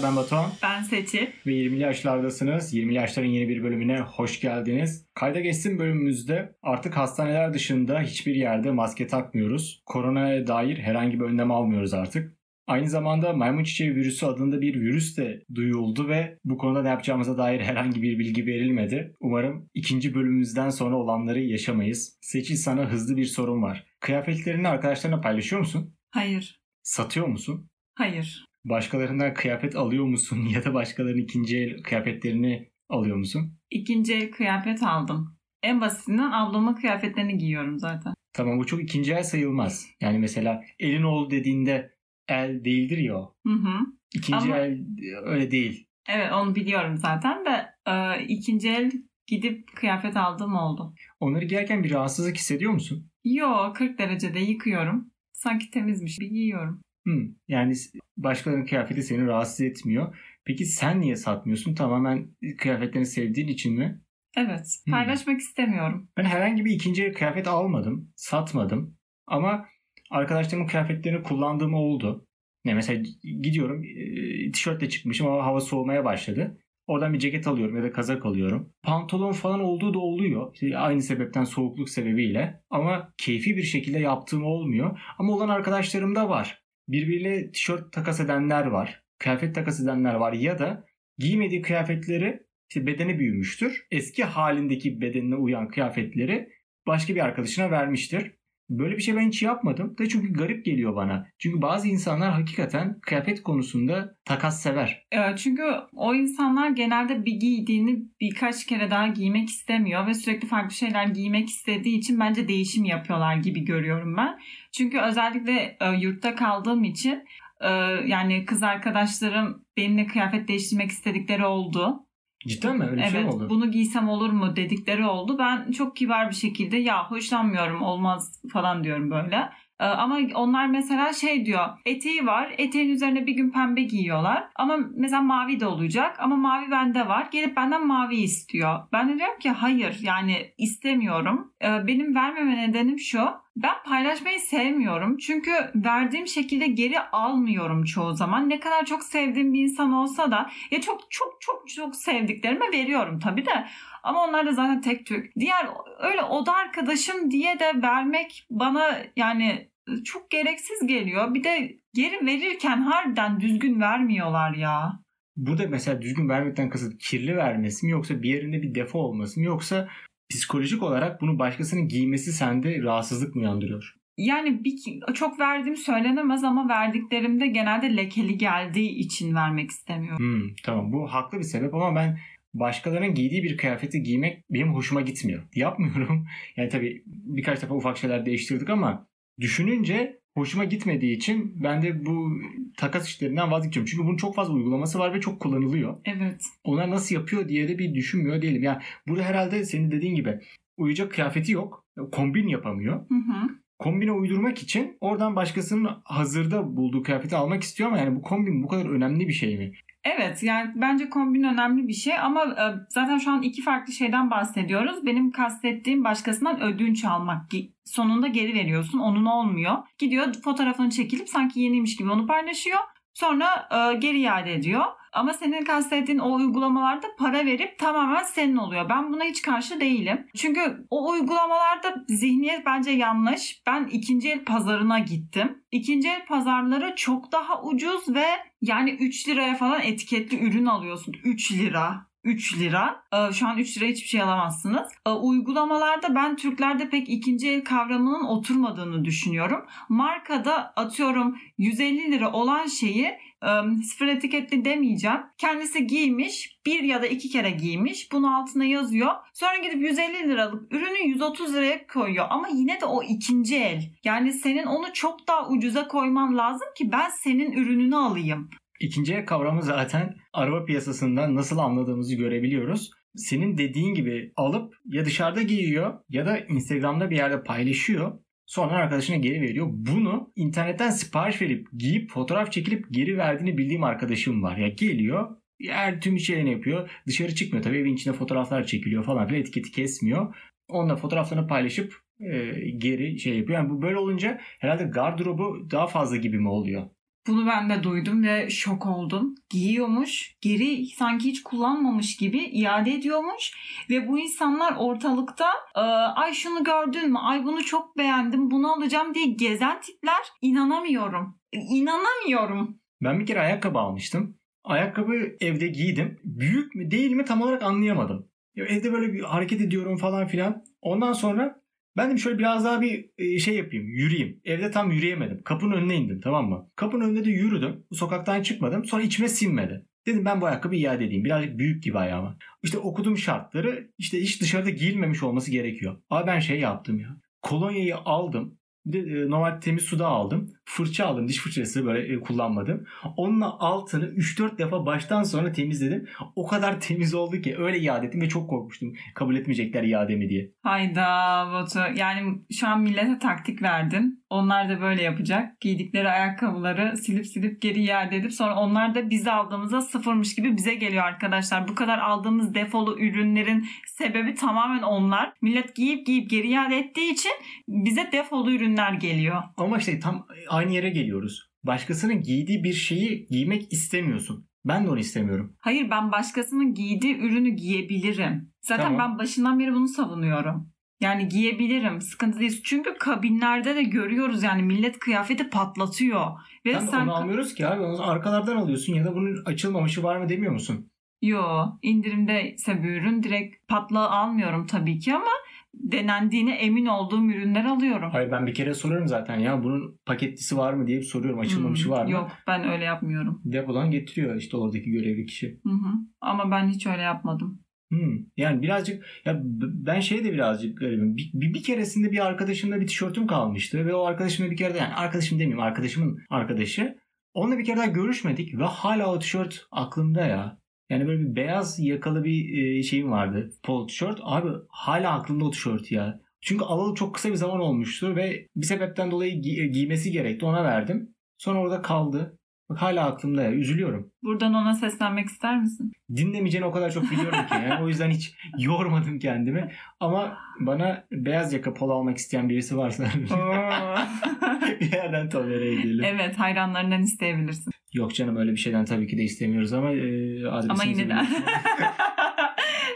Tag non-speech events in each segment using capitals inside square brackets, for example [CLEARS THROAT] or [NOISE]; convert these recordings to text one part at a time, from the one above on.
Merhabalar ben Batuhan Ben Seçil. ve 20'li yaşlardasınız. 20'li yaşların yeni bir bölümüne hoş geldiniz. Kayda geçsin bölümümüzde artık hastaneler dışında hiçbir yerde maske takmıyoruz. Koronaya dair herhangi bir önlem almıyoruz artık. Aynı zamanda maymun çiçeği virüsü adında bir virüs de duyuldu ve bu konuda ne yapacağımıza dair herhangi bir bilgi verilmedi. Umarım ikinci bölümümüzden sonra olanları yaşamayız. Seçil sana hızlı bir sorun var. Kıyafetlerini arkadaşlarına paylaşıyor musun? Hayır. Satıyor musun? Hayır. Başkalarından kıyafet alıyor musun [LAUGHS] ya da başkalarının ikinci el kıyafetlerini alıyor musun? İkinci el kıyafet aldım. En basitinden ablamın kıyafetlerini giyiyorum zaten. Tamam bu çok ikinci el sayılmaz. Yani mesela elin oğlu dediğinde el değildir ya o. Hı hı. İkinci Ama- el öyle değil. Evet onu biliyorum zaten de e, ikinci el gidip kıyafet aldığım oldu. Onları giyerken bir rahatsızlık hissediyor musun? Yo 40 derecede yıkıyorum. Sanki temizmiş gibi giyiyorum. Hmm. Yani başkalarının kıyafeti seni rahatsız etmiyor. Peki sen niye satmıyorsun? Tamamen kıyafetlerini sevdiğin için mi? Evet. Hmm. Paylaşmak istemiyorum. Ben herhangi bir ikinci el kıyafet almadım, satmadım. Ama arkadaşlarımın kıyafetlerini kullandığım oldu. Ne mesela gidiyorum e, tişörtle çıkmışım ama hava soğumaya başladı. Oradan bir ceket alıyorum ya da kazak alıyorum. Pantolon falan olduğu da oluyor. İşte aynı sebepten soğukluk sebebiyle. Ama keyfi bir şekilde yaptığım olmuyor. Ama olan arkadaşlarım da var. Birbiriyle tişört takas edenler var. Kıyafet takas edenler var. Ya da giymediği kıyafetleri işte bedeni büyümüştür. Eski halindeki bedenine uyan kıyafetleri başka bir arkadaşına vermiştir. Böyle bir şey ben hiç yapmadım da çünkü garip geliyor bana. Çünkü bazı insanlar hakikaten kıyafet konusunda takas sever. E, çünkü o insanlar genelde bir giydiğini birkaç kere daha giymek istemiyor ve sürekli farklı şeyler giymek istediği için bence değişim yapıyorlar gibi görüyorum ben. Çünkü özellikle e, yurtta kaldığım için e, yani kız arkadaşlarım benimle kıyafet değiştirmek istedikleri oldu. Cidden mi? Öyle bir şey mi evet oldu? bunu giysem olur mu dedikleri oldu. Ben çok kibar bir şekilde ya hoşlanmıyorum olmaz falan diyorum böyle. Ee, Ama onlar mesela şey diyor eteği var eteğin üzerine bir gün pembe giyiyorlar ama mesela mavi de olacak ama mavi bende var gelip benden mavi istiyor. Ben de diyorum ki hayır yani istemiyorum. Ee, Benim vermeme nedenim şu ben paylaşmayı sevmiyorum çünkü verdiğim şekilde geri almıyorum çoğu zaman. Ne kadar çok sevdiğim bir insan olsa da ya çok çok çok çok sevdiklerime veriyorum tabii de ama onlar da zaten tek tük. Diğer öyle oda arkadaşım diye de vermek bana yani çok gereksiz geliyor. Bir de geri verirken harbiden düzgün vermiyorlar ya. Burada mesela düzgün vermekten kasıt kirli vermesi mi yoksa bir yerinde bir defo olması mı yoksa psikolojik olarak bunu başkasının giymesi sende rahatsızlık mı uyandırıyor? Yani bir, çok verdiğim söylenemez ama verdiklerimde genelde lekeli geldiği için vermek istemiyorum. Hmm, tamam bu haklı bir sebep ama ben başkalarının giydiği bir kıyafeti giymek benim hoşuma gitmiyor. [LAUGHS] Yapmıyorum. Yani tabii birkaç defa ufak şeyler değiştirdik ama düşününce hoşuma gitmediği için ben de bu takas işlerinden vazgeçiyorum. Çünkü bunun çok fazla uygulaması var ve çok kullanılıyor. Evet. Onlar nasıl yapıyor diye de bir düşünmüyor değilim. Yani burada herhalde senin dediğin gibi uyacak kıyafeti yok. Kombin yapamıyor. Hı hı. Kombine uydurmak için oradan başkasının hazırda bulduğu kıyafeti almak istiyor ama yani bu kombin bu kadar önemli bir şey mi? Evet yani bence kombin önemli bir şey ama e, zaten şu an iki farklı şeyden bahsediyoruz. Benim kastettiğim başkasından ödünç almak. Sonunda geri veriyorsun onun olmuyor. Gidiyor fotoğrafını çekilip sanki yeniymiş gibi onu paylaşıyor. Sonra e, geri iade ediyor. Ama senin kastettiğin o uygulamalarda para verip tamamen senin oluyor. Ben buna hiç karşı değilim. Çünkü o uygulamalarda zihniyet bence yanlış. Ben ikinci el pazarına gittim. İkinci el pazarları çok daha ucuz ve yani 3 liraya falan etiketli ürün alıyorsun. 3 lira. 3 lira. Ee, Şu an 3 lira hiçbir şey alamazsınız. Ee, Uygulamalarda ben Türklerde pek ikinci el kavramının oturmadığını düşünüyorum. Markada atıyorum 150 lira olan şeyi e, sıfır etiketli demeyeceğim. Kendisi giymiş bir ya da iki kere giymiş. Bunun altına yazıyor. Sonra gidip 150 liralık ürünü 130 liraya koyuyor. Ama yine de o ikinci el. Yani senin onu çok daha ucuza koyman lazım ki ben senin ürününü alayım. İkinci el kavramı zaten araba piyasasından nasıl anladığımızı görebiliyoruz. Senin dediğin gibi alıp ya dışarıda giyiyor ya da Instagram'da bir yerde paylaşıyor. Sonra arkadaşına geri veriyor. Bunu internetten sipariş verip giyip fotoğraf çekilip geri verdiğini bildiğim arkadaşım var. Ya geliyor her tüm işlerini yapıyor. Dışarı çıkmıyor tabii evin içinde fotoğraflar çekiliyor falan filan etiketi kesmiyor. Onunla fotoğraflarını paylaşıp e, geri şey yapıyor. Yani bu böyle olunca herhalde gardırobu daha fazla gibi mi oluyor? Bunu ben de duydum ve şok oldum. Giyiyormuş, geri sanki hiç kullanmamış gibi iade ediyormuş ve bu insanlar ortalıkta "Ee, ay şunu gördün mü, ay bunu çok beğendim, bunu alacağım diye gezen tipler inanamıyorum. İnanamıyorum. Ben bir kere ayakkabı almıştım. Ayakkabı evde giydim. Büyük mü değil mi tam olarak anlayamadım. Ya evde böyle bir hareket ediyorum falan filan. Ondan sonra ben de şöyle biraz daha bir e, şey yapayım, yürüyeyim. Evde tam yürüyemedim. Kapının önüne indim tamam mı? Kapının önünde de yürüdüm. Sokaktan çıkmadım. Sonra içime sinmedi. Dedim ben bu ayakkabıyı iade edeyim. Birazcık büyük gibi ayağıma. İşte okudum şartları. İşte hiç dışarıda giyilmemiş olması gerekiyor. Abi ben şey yaptım ya. Kolonyayı aldım. Bir de e, normal temiz suda aldım. Fırça aldım. Diş fırçası böyle e, kullanmadım. Onunla altını 3-4 defa baştan sonra temizledim. O kadar temiz oldu ki öyle iade ettim ve çok korkmuştum. Kabul etmeyecekler iademi diye. Hayda Batu. Yani şu an millete taktik verdin. Onlar da böyle yapacak. Giydikleri ayakkabıları silip silip geri iade edip sonra onlar da biz aldığımızda sıfırmış gibi bize geliyor arkadaşlar. Bu kadar aldığımız defolu ürünlerin sebebi tamamen onlar. Millet giyip giyip geri iade ettiği için bize defolu ürünler geliyor. Ama işte tam aynı yere geliyoruz. Başkasının giydiği bir şeyi giymek istemiyorsun. Ben de onu istemiyorum. Hayır ben başkasının giydiği ürünü giyebilirim. Zaten Tamam. ben başından beri bunu savunuyorum. Yani giyebilirim. Sıkıntı değil. Çünkü kabinlerde de görüyoruz yani millet kıyafeti patlatıyor. Ve de sen onu almıyoruz ki abi. Onu arkalardan alıyorsun ya da bunun açılmamışı var mı demiyor musun? Yo indirimde ise bir ürün direkt patlağı almıyorum tabii ki ama denendiğine emin olduğum ürünler alıyorum. Hayır ben bir kere soruyorum zaten ya bunun paketlisi var mı diye soruyorum. Açılmamışı Hmm, var mı? Yok ben öyle yapmıyorum. Depodan getiriyor işte oradaki görevli kişi. Hı hı. Ama ben hiç öyle yapmadım. Hmm. Yani birazcık ya ben şeye de birazcık garibim. Bir, bir, bir keresinde bir arkadaşımla bir tişörtüm kalmıştı ve o arkadaşımla bir kere de yani arkadaşım demeyeyim arkadaşımın arkadaşı. Onunla bir kere daha görüşmedik ve hala o tişört aklımda ya. Yani böyle bir beyaz yakalı bir e, şeyim vardı. Polo tişört. Abi hala aklımda o tişört ya. Çünkü alalı çok kısa bir zaman olmuştu ve bir sebepten dolayı gi- giymesi gerekti. Ona verdim. Sonra orada kaldı. Bak hala aklımda ya. Üzülüyorum. Buradan ona seslenmek ister misin? dinlemeyeceğini o kadar çok biliyorum ki. Yani o yüzden hiç yormadım kendimi. Ama bana beyaz yaka polo almak isteyen birisi varsa [LAUGHS] bir yerden tolere edelim. evet hayranlarından isteyebilirsin. Yok canım öyle bir şeyden tabii ki de istemiyoruz ama e, Ama yine de. [LAUGHS]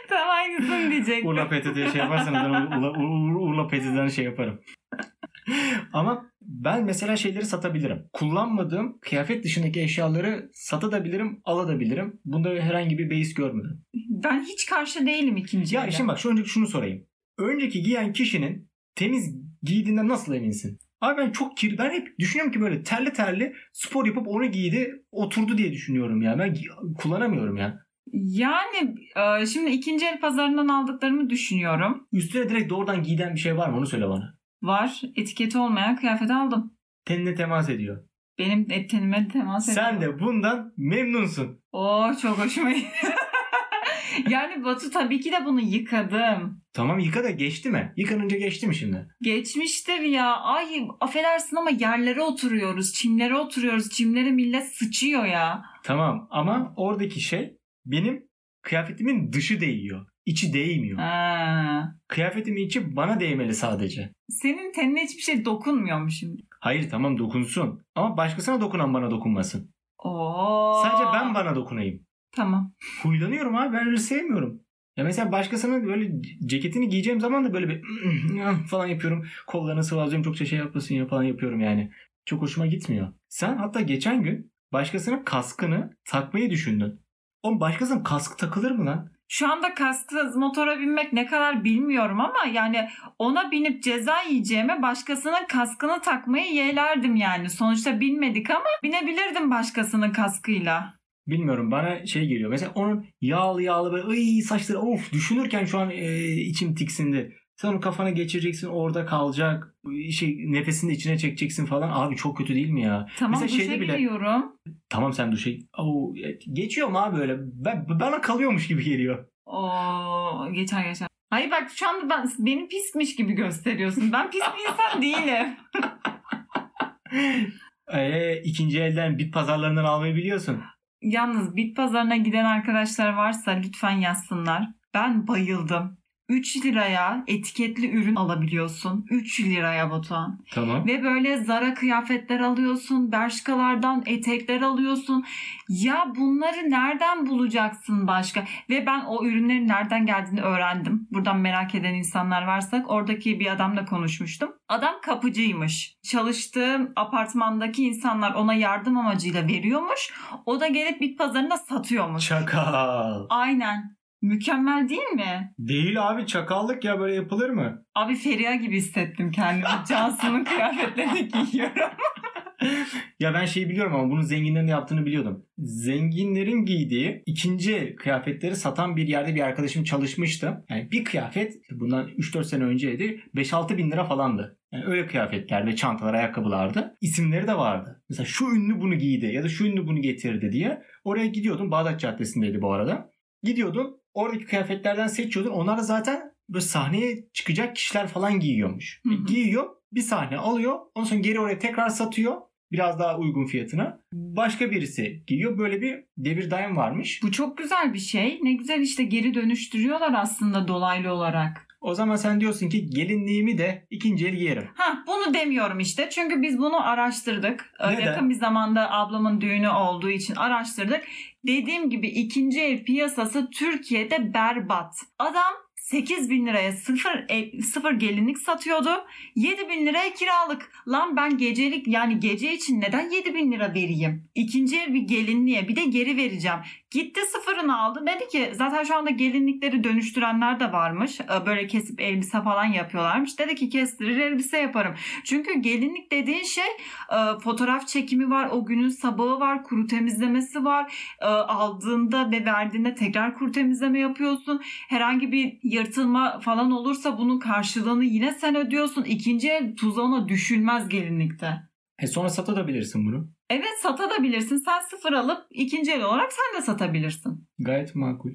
Tam aynısını diyecektim. Urla Peti diye şey yaparsanız ben Urla, Urla, Urla Peti'den şey yaparım. [LAUGHS] Ama ben mesela şeyleri satabilirim. Kullanmadığım kıyafet dışındaki eşyaları satabilirim, alabilirim. Bunda herhangi bir beis görmedim. Ben hiç karşı değilim ikinci Ya şimdi bak şu önceki şunu sorayım. Önceki giyen kişinin temiz giydiğinden nasıl eminsin? Abi ben çok kir ben hep düşünüyorum ki böyle terli terli spor yapıp onu giydi oturdu diye düşünüyorum ya. Ben kullanamıyorum ya. Yani e, şimdi ikinci el pazarından aldıklarımı düşünüyorum. Üstüne direkt doğrudan giyden bir şey var mı onu söyle bana. Var. Etiketi olmayan kıyafet aldım. Tenine temas ediyor. Benim et tenime temas ediyor. Sen de bundan memnunsun. Oo çok hoşuma gitti. [LAUGHS] yani Batu tabii ki de bunu yıkadım. Tamam yıka da geçti mi? Yıkanınca geçti mi şimdi? Geçmiştir ya. Ay affedersin ama yerlere oturuyoruz. Çimlere oturuyoruz. Çimlere millet sıçıyor ya. Tamam ama oradaki şey benim kıyafetimin dışı değiyor. İçi değmiyor. Ha. Kıyafetimin içi bana değmeli sadece. Senin tenine hiçbir şey dokunmuyor mu şimdi? Hayır tamam dokunsun. Ama başkasına dokunan bana dokunmasın. Oo. Sadece ben bana dokunayım. Tamam. Huylanıyorum abi ben öyle sevmiyorum. Ya mesela başkasının böyle ceketini giyeceğim zaman da böyle bir [CLEARS THROAT] falan yapıyorum. Kollarını sıvazlıyorum çok şey yapmasın ya falan yapıyorum yani. Çok hoşuma gitmiyor. Sen hatta geçen gün başkasının kaskını takmayı düşündün. Oğlum başkasının kaskı takılır mı lan? Şu anda kasksız motora binmek ne kadar bilmiyorum ama yani ona binip ceza yiyeceğime başkasının kaskını takmayı yeğlerdim yani. Sonuçta binmedik ama binebilirdim başkasının kaskıyla. Bilmiyorum bana şey geliyor. Mesela onun yağlı yağlı böyle ıy saçları of düşünürken şu an e, içim tiksindi. Sen onu kafana geçireceksin orada kalacak. Şey, nefesini içine çekeceksin falan. Abi çok kötü değil mi ya? Tamam Mesela duşa bile- giriyorum. Tamam sen duşa Oo, geçiyor mu abi böyle? Ben, bana kalıyormuş gibi geliyor. Oo geçer geçer. Hayır bak şu anda ben, beni pismiş gibi gösteriyorsun. Ben pis bir insan [LAUGHS] değilim. [LAUGHS] Ee, ikinci elden bit pazarlarından almayı biliyorsun. Yalnız bit pazarına giden arkadaşlar varsa lütfen yazsınlar. Ben bayıldım. 3 liraya etiketli ürün alabiliyorsun. 3 liraya Batuhan. Tamam. Ve böyle Zara kıyafetler alıyorsun. Bershka'lardan etekler alıyorsun. Ya bunları nereden bulacaksın başka? Ve ben o ürünlerin nereden geldiğini öğrendim. Buradan merak eden insanlar varsa oradaki bir adamla konuşmuştum. Adam kapıcıymış. Çalıştığı apartmandaki insanlar ona yardım amacıyla veriyormuş. O da gelip bit pazarında satıyormuş. Çakal. Aynen. Mükemmel değil mi? Değil abi çakallık ya böyle yapılır mı? Abi Feriha gibi hissettim kendimi. [LAUGHS] Cansu'nun kıyafetlerini giyiyorum. Ya ben şeyi biliyorum ama bunu zenginlerin yaptığını biliyordum. Zenginlerin giydiği ikinci kıyafetleri satan bir yerde bir arkadaşım çalışmıştı. Yani bir kıyafet bundan 3-4 sene önceydi 5-6 bin lira falandı. Yani öyle kıyafetler ve çantalar, ayakkabılardı. İsimleri de vardı. Mesela şu ünlü bunu giydi ya da şu ünlü bunu getirdi diye. Oraya gidiyordum. Bağdat Caddesi'ndeydi bu arada. Gidiyordun oradaki kıyafetlerden seçiyordun. Onlar da zaten böyle sahneye çıkacak kişiler falan giyiyormuş. Hı hı. Giyiyor bir sahne alıyor. Ondan sonra geri oraya tekrar satıyor. Biraz daha uygun fiyatına. Başka birisi giyiyor. Böyle bir devir daim varmış. Bu çok güzel bir şey. Ne güzel işte geri dönüştürüyorlar aslında dolaylı olarak. O zaman sen diyorsun ki gelinliğimi de ikinci el giyerim. Ha bunu demiyorum işte. Çünkü biz bunu araştırdık. Ee, Neden? Yakın bir zamanda ablamın düğünü olduğu için araştırdık. Dediğim gibi ikinci el piyasası Türkiye'de berbat. Adam 8 bin liraya sıfır, el- sıfır gelinlik satıyordu. 7 bin liraya kiralık. Lan ben gecelik yani gece için neden 7 bin lira vereyim? İkinci el bir gelinliğe bir de geri vereceğim. Gitti sıfırını aldı. Dedi ki zaten şu anda gelinlikleri dönüştürenler de varmış. Ee, Böyle kesip elbise falan yapıyorlarmış. Dedi ki kestirir elbise yaparım. Çünkü gelinlik dediğin şey e, fotoğraf çekimi var. O günün sabahı var. Kuru temizlemesi var. E, Aldığında ve verdiğinde tekrar kuru temizleme yapıyorsun. Herhangi bir yırtılma falan olursa bunun karşılığını yine sen ödüyorsun. İkinci el tuzağına düşülmez gelinlikte. E sonra satabilirsin bunu. Evet satabilirsin. Sen sıfır alıp ikinci el olarak sen de satabilirsin. Gayet makul.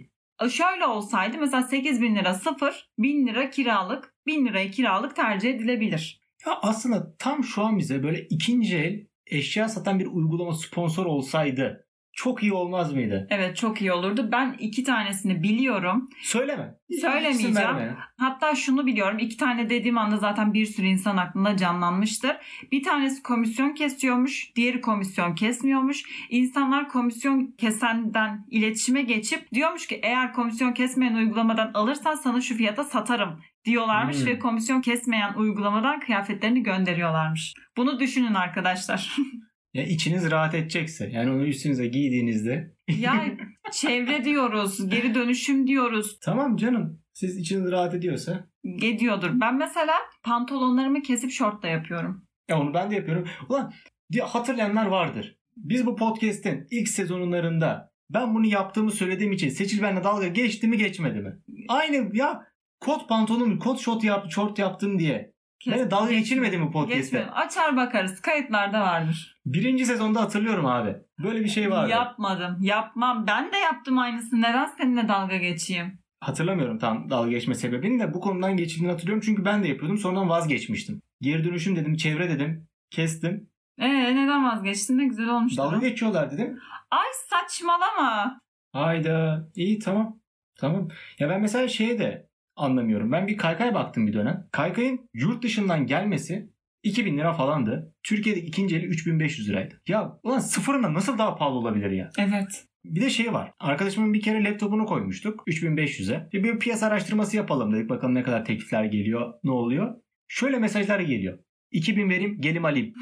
E, Şöyle olsaydı mesela 8 bin lira sıfır, 1000 lira kiralık, 1000 liraya kiralık tercih edilebilir. Ya aslında tam şu an bize böyle ikinci el eşya satan bir uygulama sponsor olsaydı çok iyi olmaz mıydı? Evet çok iyi olurdu. Ben iki tanesini biliyorum. Söyleme. Söylemeyeceğim. Hatta şunu biliyorum. iki tane dediğim anda zaten bir sürü insan aklında canlanmıştır. Bir tanesi komisyon kesiyormuş. Diğeri komisyon kesmiyormuş. İnsanlar komisyon kesenden iletişime geçip diyormuş ki eğer komisyon kesmeyen uygulamadan alırsan sana şu fiyata satarım diyorlarmış Hmm. ve komisyon kesmeyen uygulamadan kıyafetlerini gönderiyorlarmış. Bunu düşünün arkadaşlar. [LAUGHS] Ya içiniz rahat edecekse yani onu üstünüze giydiğinizde ya [LAUGHS] çevre diyoruz, geri dönüşüm diyoruz. tamam canım siz içiniz rahat ediyorsa Ediyordur. Ben mesela pantolonlarımı kesip şortla yapıyorum. ya onu ben de yapıyorum. Ulan diye hatırlayanlar vardır. Biz bu podcast'in ilk sezonlarında ben bunu yaptığımı söylediğim için Seçil benimle dalga geçti mi geçmedi mi? Aynı ya kot pantolon, kot şort yap, şort yaptım diye. Beni dalga geçirmedi mi podcast'te? Açar bakarız. Kayıtlarda vardır. Birinci sezonda hatırlıyorum abi. Böyle bir şey vardı. Yapmadım. Yapmam. Ben de yaptım aynısını. Neden seninle dalga geçeyim? Hatırlamıyorum tam dalga geçme sebebini de bu konudan geçildiğini hatırlıyorum. Çünkü ben de yapıyordum. Sonradan vazgeçmiştim. Geri dönüşüm dedim, çevre dedim. Kestim. Ee neden vazgeçtin? Ne güzel olmuştu. Dalga geçiyorlar dedim. Ay saçmalama. Hayda. İyi tamam. Tamam. Ya ben mesela şeye de anlamıyorum. Ben bir kaykay baktım bir dönem. Kaykayın yurt dışından gelmesi 2000 lira falandı. Türkiye'de ikinci eli 3500 liraydı. Ya ulan sıfırına nasıl daha pahalı olabilir ya? Evet. Bir de şey var. Arkadaşımın bir kere laptopunu koymuştuk. 3500'e. Bir, bir piyasa araştırması yapalım dedik. Bakalım ne kadar teklifler geliyor. Ne oluyor? Şöyle mesajlar geliyor. 2000 vereyim gelim alayım.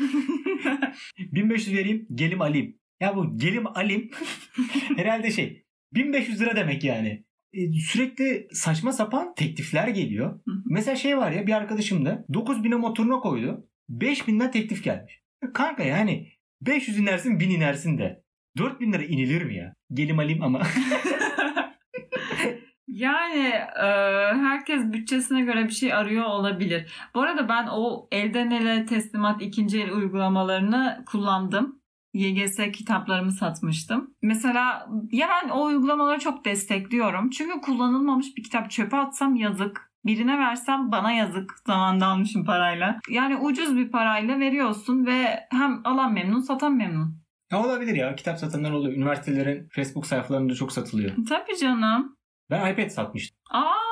[LAUGHS] 1500 vereyim gelim alayım. Ya bu gelim alayım [LAUGHS] herhalde şey 1500 lira demek yani. E, sürekli saçma sapan teklifler geliyor. Hı. Mesela şey var ya bir arkadaşım da 9000'e motoruna koydu. 5000'den teklif gelmiş. Kanka yani 500 inersin 1000 inersin de. 4000 lira inilir mi ya? Gelim alayım ama. [LAUGHS] Yani e, herkes bütçesine göre bir şey arıyor olabilir. Bu arada ben o elden ele teslimat ikinci el uygulamalarını kullandım. YGS kitaplarımı satmıştım. Mesela ya ben o uygulamaları çok destekliyorum. Çünkü kullanılmamış bir kitap çöpe atsam yazık. Birine versem bana yazık zamanda almışım parayla. Yani ucuz bir parayla veriyorsun ve hem alan memnun satan memnun. ya olabilir ya. Kitap satanlar oluyor. Üniversitelerin Facebook sayfalarında çok satılıyor. Tabii canım. Ben iPad satmıştım. Aa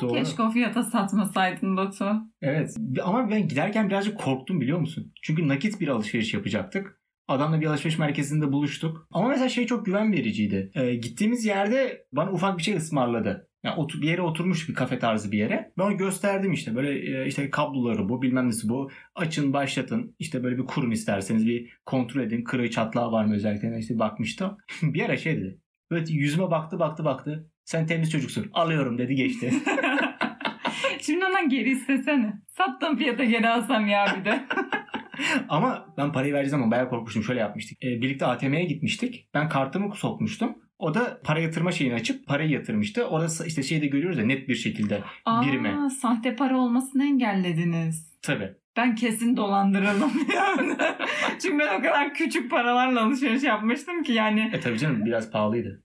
Doğru. Keşke o fiyata satmasaydın Batu. Evet ama ben giderken birazcık korktum biliyor musun? Çünkü nakit bir alışveriş yapacaktık. Adamla bir alışveriş merkezinde buluştuk. Ama mesela şey çok güven vericiydi. Ee, gittiğimiz yerde bana ufak bir şey ısmarladı. Yani otur, bir yere oturmuş bir kafe tarzı bir yere. Ben onu gösterdim işte böyle e, işte kabloları bu bilmem nesi bu. Açın başlatın işte böyle bir kurun isterseniz bir kontrol edin. Kırığı çatlağı var mı özellikle işte bakmıştım. [LAUGHS] bir ara şey dedi. Böyle yüzüme baktı baktı baktı. Sen temiz çocuksun alıyorum dedi geçti. [LAUGHS] Şimdi ondan geri istesene. Sattığım fiyata geri alsam ya bir de. [LAUGHS] [LAUGHS] Ama ben parayı vereceğiz ama bayağı korkmuştum. Şöyle yapmıştık. E, birlikte ATM'ye gitmiştik. Ben kartımı sokmuştum. O da para yatırma şeyini açıp parayı yatırmıştı. Orada işte şeyde görüyoruz ya net bir şekilde birime. Aa, sahte para olmasını engellediniz. Tabii. Ben kesin dolandırıldım [LAUGHS] yani. Çünkü ben o kadar küçük paralarla alışveriş yapmıştım ki yani E tabii canım biraz pahalıydı.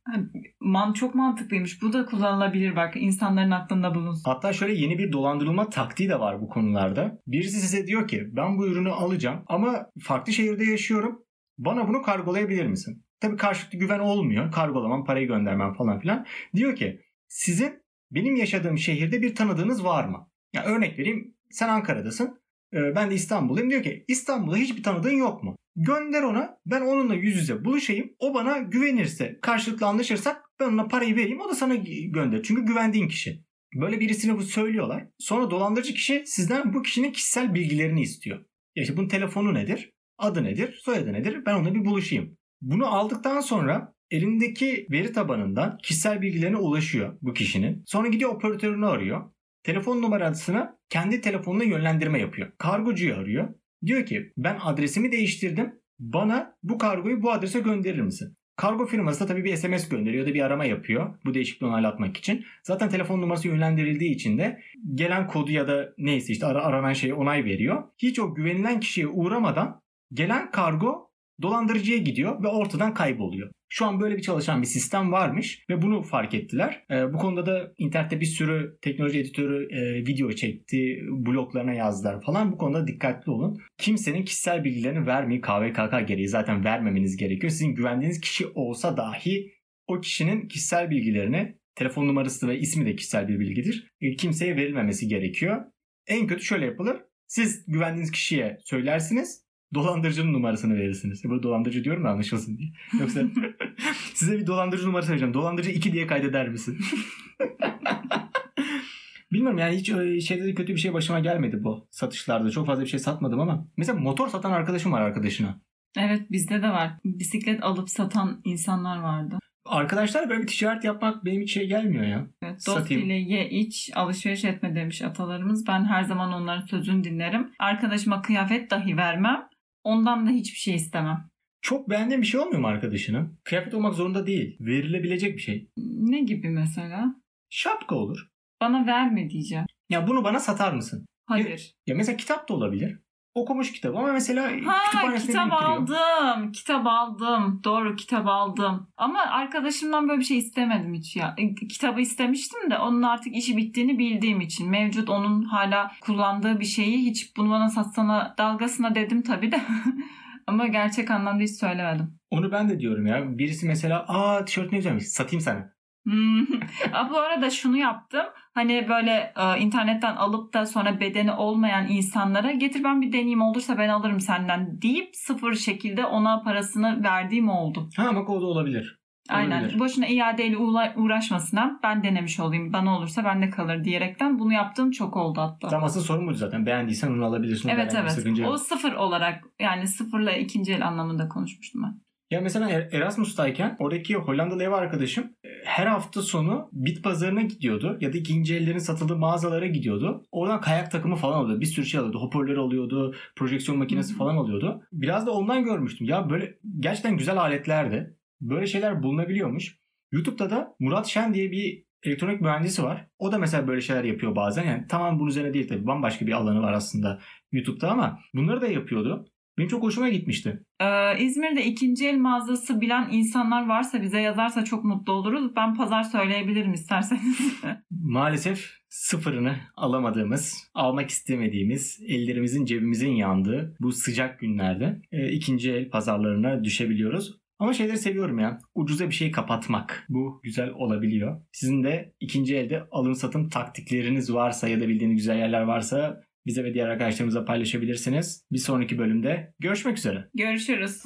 man çok mantıklıymış. Bu da kullanılabilir bak insanların aklında bulunsun. Hatta şöyle yeni bir dolandırılma taktiği de var bu konularda. Birisi size diyor ki ben bu ürünü alacağım ama farklı şehirde yaşıyorum. Bana bunu kargolayabilir misin? Tabii karşılıklı güven olmuyor. Kargolamam, parayı göndermem falan filan. Diyor ki sizin benim yaşadığım şehirde bir tanıdığınız var mı? Ya örnek vereyim. Sen Ankara'dasın. Ee, Ben de İstanbul'dayım. Diyor ki İstanbul'da hiçbir tanıdığın yok mu? Gönder ona. Ben onunla yüz yüze buluşayım. O bana güvenirse, karşılıklı anlaşırsak ben ona parayı vereyim. O da sana gönder. Çünkü güvendiğin kişi. Böyle birisine bu söylüyorlar. Sonra dolandırıcı kişi sizden bu kişinin kişisel bilgilerini istiyor. Ya işte bunun telefonu nedir? Adı nedir? Soyadı nedir? Ben onunla bir buluşayım. Bunu aldıktan sonra elindeki veri tabanından kişisel bilgilerine ulaşıyor bu kişinin. Sonra gidiyor operatörünü arıyor. Telefon numarasına kendi telefonuna yönlendirme yapıyor. Kargocuyu arıyor. Diyor ki ben adresimi değiştirdim. Bana bu kargoyu bu adrese gönderir misin? Kargo firması da tabii bir SMS gönderiyor da bir arama yapıyor bu değişikliği onaylatmak için. Zaten telefon numarası yönlendirildiği için de gelen kodu ya da neyse işte ara- aranan şeye onay veriyor. Hiç o güvenilen kişiye uğramadan gelen kargo dolandırıcıya gidiyor ve ortadan kayboluyor. Şu an böyle bir çalışan bir sistem varmış ve bunu fark ettiler. Ee, bu konuda da internette bir sürü teknoloji editörü e, video çekti, bloglarına yazdılar falan. Bu konuda dikkatli olun. Kimsenin kişisel bilgilerini vermeyin KVKK gereği zaten vermemeniz gerekiyor. Sizin güvendiğiniz kişi olsa dahi o kişinin kişisel bilgilerini telefon numarası ve ismi de kişisel bir bilgidir. E, kimseye verilmemesi gerekiyor. En kötü şöyle yapılır. Siz güvendiğiniz kişiye söylersiniz. Dolandırıcının numarasını verirsiniz. Burada dolandırıcı diyorum da anlaşılsın diye. Yoksa [LAUGHS] size bir dolandırıcı numarası vereceğim. Dolandırıcı 2 diye kaydeder misin? [LAUGHS] Bilmiyorum yani hiç şeyde de kötü bir şey başıma gelmedi bu satışlarda. Çok fazla bir şey satmadım ama. Mesela motor satan arkadaşım var arkadaşına. Evet bizde de var. Bisiklet alıp satan insanlar vardı. Arkadaşlar böyle bir ticaret yapmak benim hiç şey gelmiyor ya. Evet, dost Satayım. ile ye iç alışveriş etme demiş atalarımız. Ben her zaman onların sözünü dinlerim. Arkadaşıma kıyafet dahi vermem. Ondan da hiçbir şey istemem. Çok beğendiğin bir şey olmuyor mu arkadaşının? Kıyafet olmak zorunda değil. Verilebilecek bir şey. Ne gibi mesela? Şapka olur. Bana verme diyeceğim. Ya bunu bana satar mısın? Hayır. Ya mesela kitap da olabilir. Okumuş kitap ama mesela Ha kitap aldım. Kitap aldım. Doğru kitap aldım. Ama arkadaşımdan böyle bir şey istemedim hiç ya. E, Kitabı istemiştim de onun artık işi bittiğini bildiğim için. Mevcut onun hala kullandığı bir şeyi hiç bunu bana satsana dalgasına dedim tabii de. [LAUGHS] Ama gerçek anlamda hiç söylemedim. Onu ben de diyorum ya. Birisi mesela aa tişört ne güzelmiş satayım sana. Hmm. [LAUGHS] Bu arada şunu yaptım. Hani böyle e, internetten alıp da sonra bedeni olmayan insanlara getir ben bir deneyeyim olursa ben alırım senden deyip sıfır şekilde ona parasını verdiğim oldu. Ha bak o da olabilir. Aynen. Olabilir. Boşuna iadeyle uğra- uğraşmasına ben denemiş olayım. Bana olursa bende kalır diyerekten bunu yaptığım çok oldu hatta. Tam asıl sorun buydu zaten. Beğendiysen onu alabilirsin. Evet evet. O sıfır olarak yani sıfırla ikinci el anlamında konuşmuştum ben. Ya mesela Er- Erasmus'tayken oradaki Hollandalı ev arkadaşım e, her hafta sonu bit pazarına gidiyordu ya da ikinci ellerin satıldığı mağazalara gidiyordu. Oradan kayak takımı falan alıyordu. Bir sürü şey alıyordu. Hoparlör alıyordu. Projeksiyon makinesi falan alıyordu. Biraz da ondan görmüştüm. Ya böyle gerçekten güzel aletlerdi. Böyle şeyler bulunabiliyormuş. YouTube'da da Murat Şen diye bir elektronik mühendisi var. O da mesela böyle şeyler yapıyor bazen. Yani tamam bunun üzerine değil tabii. Bambaşka bir alanı var aslında YouTube'da ama bunları da yapıyordu. Benim çok hoşuma gitmişti. Ee, İzmir'de ikinci el mağazası bilen insanlar varsa bize yazarsa çok mutlu oluruz. Ben pazar söyleyebilirim isterseniz. [LAUGHS] Maalesef sıfırını alamadığımız, almak istemediğimiz, ellerimizin cebimizin yandığı bu sıcak günlerde e, ikinci el pazarlarına düşebiliyoruz. Ama şeyleri seviyorum ya. Ucuza bir şeyi kapatmak. Bu güzel olabiliyor. Sizin de ikinci elde alım satım taktikleriniz varsa ya da bildiğiniz güzel yerler varsa bize ve diğer arkadaşlarımıza paylaşabilirsiniz. Bir sonraki bölümde görüşmek üzere. Görüşürüz.